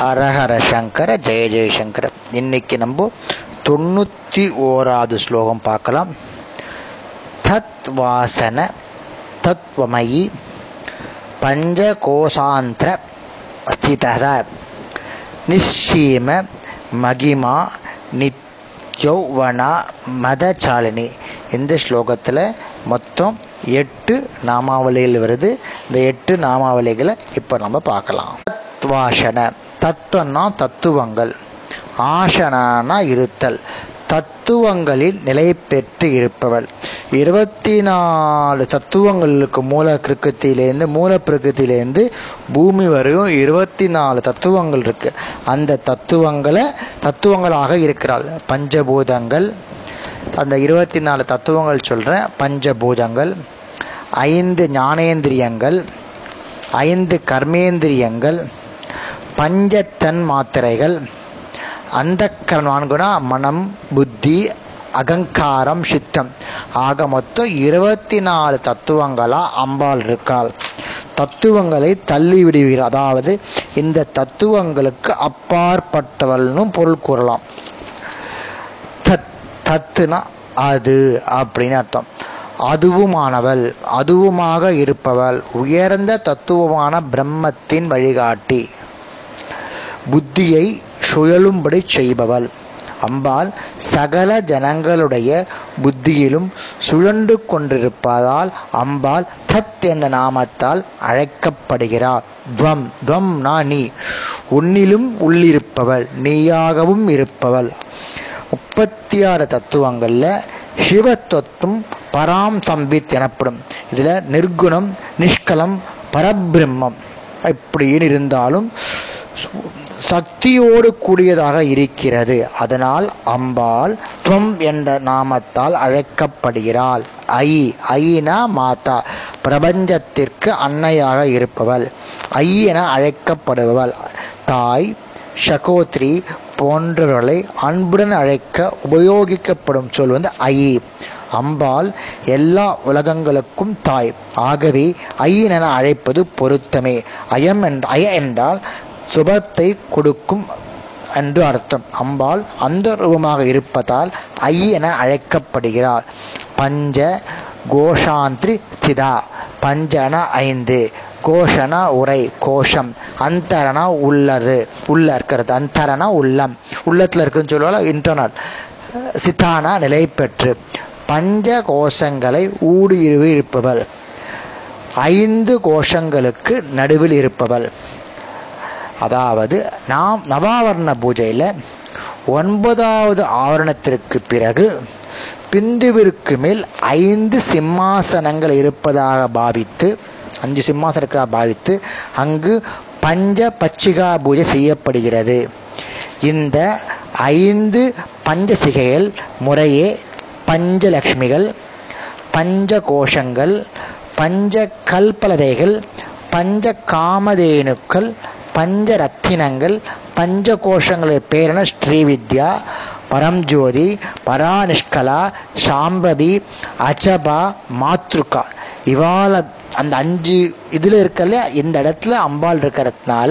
ஹரஹர சங்கர ஜெய ஜெயசங்கர இன்னைக்கு நம்ம தொண்ணூற்றி ஓராவது ஸ்லோகம் பார்க்கலாம். தத் வாசன தத்வமயி பஞ்சகோசாந்திர ஸ்திதத நிஷீம மகிமா நித்யௌவனா மதசாலினி. இந்த ஸ்லோகத்தில் மொத்தம் எட்டு நாமாவளிகள் வருது. இந்த எட்டு நாமாவளிகளை இப்போ நம்ம பார்க்கலாம். தத்வாசன தத்துவம்னா தத்துவங்கள். ஆசனானா இருத்தல். தத்துவங்களில் நிலை பெற்று இருப்பவள். இருபத்தி நாலு தத்துவங்களுக்கு மூல கிருக்கத்திலேருந்து மூல பிரகிருத்திலேருந்து பூமி வரையும் இருபத்தி நாலு தத்துவங்கள் இருக்கு. அந்த தத்துவங்களை தத்துவங்களாக இருக்கிறாள். பஞ்சபூதங்கள். அந்த இருபத்தி நாலு தத்துவங்கள் சொல்கிறேன் பஞ்சபூதங்கள். ஐந்து ஞானேந்திரியங்கள். ஐந்து கர்மேந்திரியங்கள். பஞ்சத்தன் மாத்திரைகள் அந்த நான்குனா மனம் புத்தி அகங்காரம் சித்தம். ஆக மொத்தம் இருபத்தி நாலு தத்துவங்களாக அம்பாள் இருக்காள். தத்துவங்களை தள்ளி அதாவது இந்த தத்துவங்களுக்கு அப்பாற்பட்டவள்னு பொருள் கூறலாம். தத் தத்துனா அது அப்படின்னு அர்த்தம். அதுவுமானவள் அதுவுமாக இருப்பவள் உயர்ந்த தத்துவமான பிரம்மத்தின் வழிகாட்டி. புத்தியை சுழலும்படி செய்பவள். அம்பாள் சகல ஜனங்களுடைய புத்தியிலும் சுழண்டு கொண்டிருப்பதால் அம்பாள் தத் என்ற நாமத்தால் அழைக்கப்படுகிறாள். துவம் துவம்னா நீ உன்னிலும் உள்ளிருப்பவள் நீயாகவும் இருப்பவள். முப்பத்தி ஆறு தத்துவங்களில் சிவத்தத்துவம் பராம் சம்பித் எனப்படும். இதில் நிர்குணம் நிஷ்கலம் பரபிரம்மம் இப்படின்னு இருந்தாலும் சக்தியோடு கூடியதாக இருக்கிறது. அதனால் அம்பாள் துவம் என்ற நாமத்தால் அழைக்கப்படுகிறாள். ஐ ஐனா மாதா. பிரபஞ்சத்திற்கு அன்னையாக இருப்பவள். ஐ என அழைக்கப்படுபவள். தாய் சகோத்ரி போன்றவர்களை அன்புடன் அழைக்க உபயோகிக்கப்படும் சொல் வந்து ஐ. அம்பாள் எல்லா உலகங்களுக்கும் தாய். ஆகவே ஐயன் என அழைப்பது பொருத்தமே. அயம் என்ற அய என்றால் சுபத்தை கொடுக்கும் என்று அர்த்தம். அம்பாள் அந்த ரூபமாக இருப்பதால் ஐ என அழைக்கப்படுகிறாள். பஞ்ச கோஷாந்திரி சிதா பஞ்சன ஐந்து. கோஷனா உரை கோஷம். அந்தரனா உள்ளது. உள்ள இருக்கிறது. அந்தரனா உள்ளம். உள்ளத்தில் இருக்குன்னு சொல்லுவாள்? இன்டர்னல் சித்தானா நிலை பெற்று. பஞ்ச கோஷங்களை ஊடுருவி இருப்பவள். ஐந்து கோஷங்களுக்கு நடுவில் இருப்பவள். அதாவது நாம் நவாவரண பூஜையில் ஒன்பதாவது ஆவரணத்திற்கு பிறகு பிந்துவிற்கு மேல் ஐந்து சிம்மாசனங்கள் இருப்பதாக பாவித்து அஞ்சு சிம்மாசனம் இருக்கிறதாக பாவித்து அங்கு பஞ்ச பச்சிகா பூஜை செய்யப்படுகிறது. இந்த ஐந்து பஞ்சசிகைகள் முறையே பஞ்சலக்ஷ்மிகள் பஞ்ச கோஷங்கள் பஞ்ச கல்பலதைகள் பஞ்ச காமதேனுக்கள் பஞ்ச ரத்தினங்கள் பஞ்ச கோஷங்களுடைய பேரென ஸ்ரீவித்யா பரம்ஜோதி பராநிஷ்கலா சாம்பவி அஜபா மாத்ருகா. இவாள அந்த அஞ்சு இதில் இருக்கல இந்த இடத்துல அம்பாள் இருக்கிறதுனால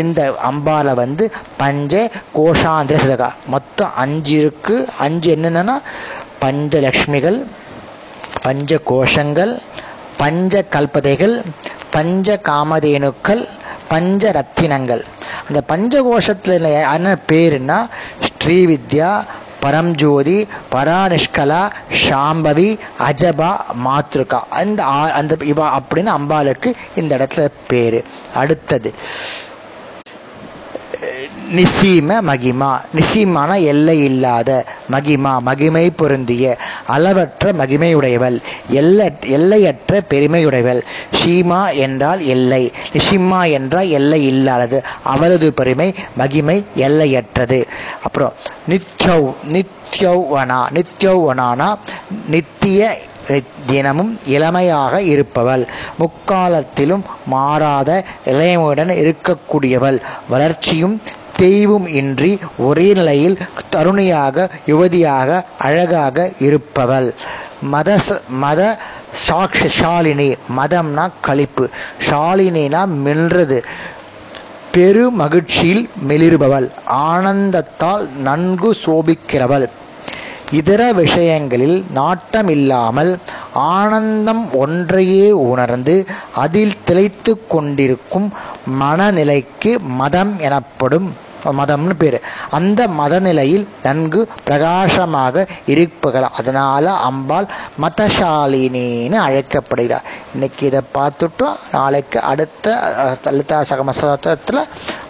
இந்த அம்பாலை வந்து பஞ்ச கோஷாந்திர சதகா. மொத்தம் அஞ்சு இருக்குது அஞ்சு என்னென்னா பஞ்சலக்ஷ்மிகள் பஞ்ச கோஷங்கள் பஞ்ச கல்பதைகள் பஞ்ச காமதேனுக்கள் பஞ்ச ரத்தினங்கள் அந்த பஞ்சகோஷத்தில் என்ன பேருன்னா ஸ்ரீவித்யா பரம்ஜோதி பராநிஷ்கலா சாம்பவி அஜபா மாத்ருகா. அந்த அந்த இவா அப்படின்னு அம்பாளுக்கு இந்த இடத்துல பேர். அடுத்தது நிசீம மகிமா. நிசீமான எல்லை இல்லாத மகிமா மகிமை பொருந்திய. அளவற்ற மகிமையுடையவள் எல்ல எல்லையற்ற பெருமையுடையவள். ஷீமா என்றால் எல்லை. நிஷிமா என்றால் எல்லை இல்லாதது. அவரது பெருமை மகிமை எல்லையற்றது. அப்புறம் நித்யவ் நித்யௌவனா நித்யௌவனானா நித்திய தினமும் இளமையாக இருப்பவள். முக்காலத்திலும் மாறாத இளையமுடன் இருக்கக்கூடியவள். வளர்ச்சியும் தேய்வும் இன்றி ஒரே நிலையில் தருணியாக யுவதியாக அழகாக இருப்பவள். மத மத சாக்ஷ ஷாலினி. மதம்னா கழிப்பு ஷாலினினா மின்றது. பெரு மகிழ்ச்சியில் மெளிர்பவள். ஆனந்தத்தால் நன்கு சோபிக்கிறவள். இதர விஷயங்களில் நாட்டம் இல்லாமல் ஆனந்தம் ஒன்றையே உணர்ந்து அதில் திளைத்து கொண்டிருக்கும் மனநிலைக்கு மதம் எனப்படும் மதம்னு பேர். அந்த மதநிலையில் நன்கு பிரகாசமாக இருப்புகள் அதனால் அம்பாள் மதசாலினின்னு அழைக்கப்படுகிறார். இன்னைக்கு இதை பார்த்துட்டோம். நாளைக்கு அடுத்த லலிதா சகமசத்தில்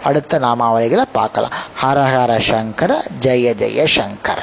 அடுத்த நாமாவளிகளை பார்க்கலாம். ஹர ஹர சங்கர ஜெய ஜெய சங்கர.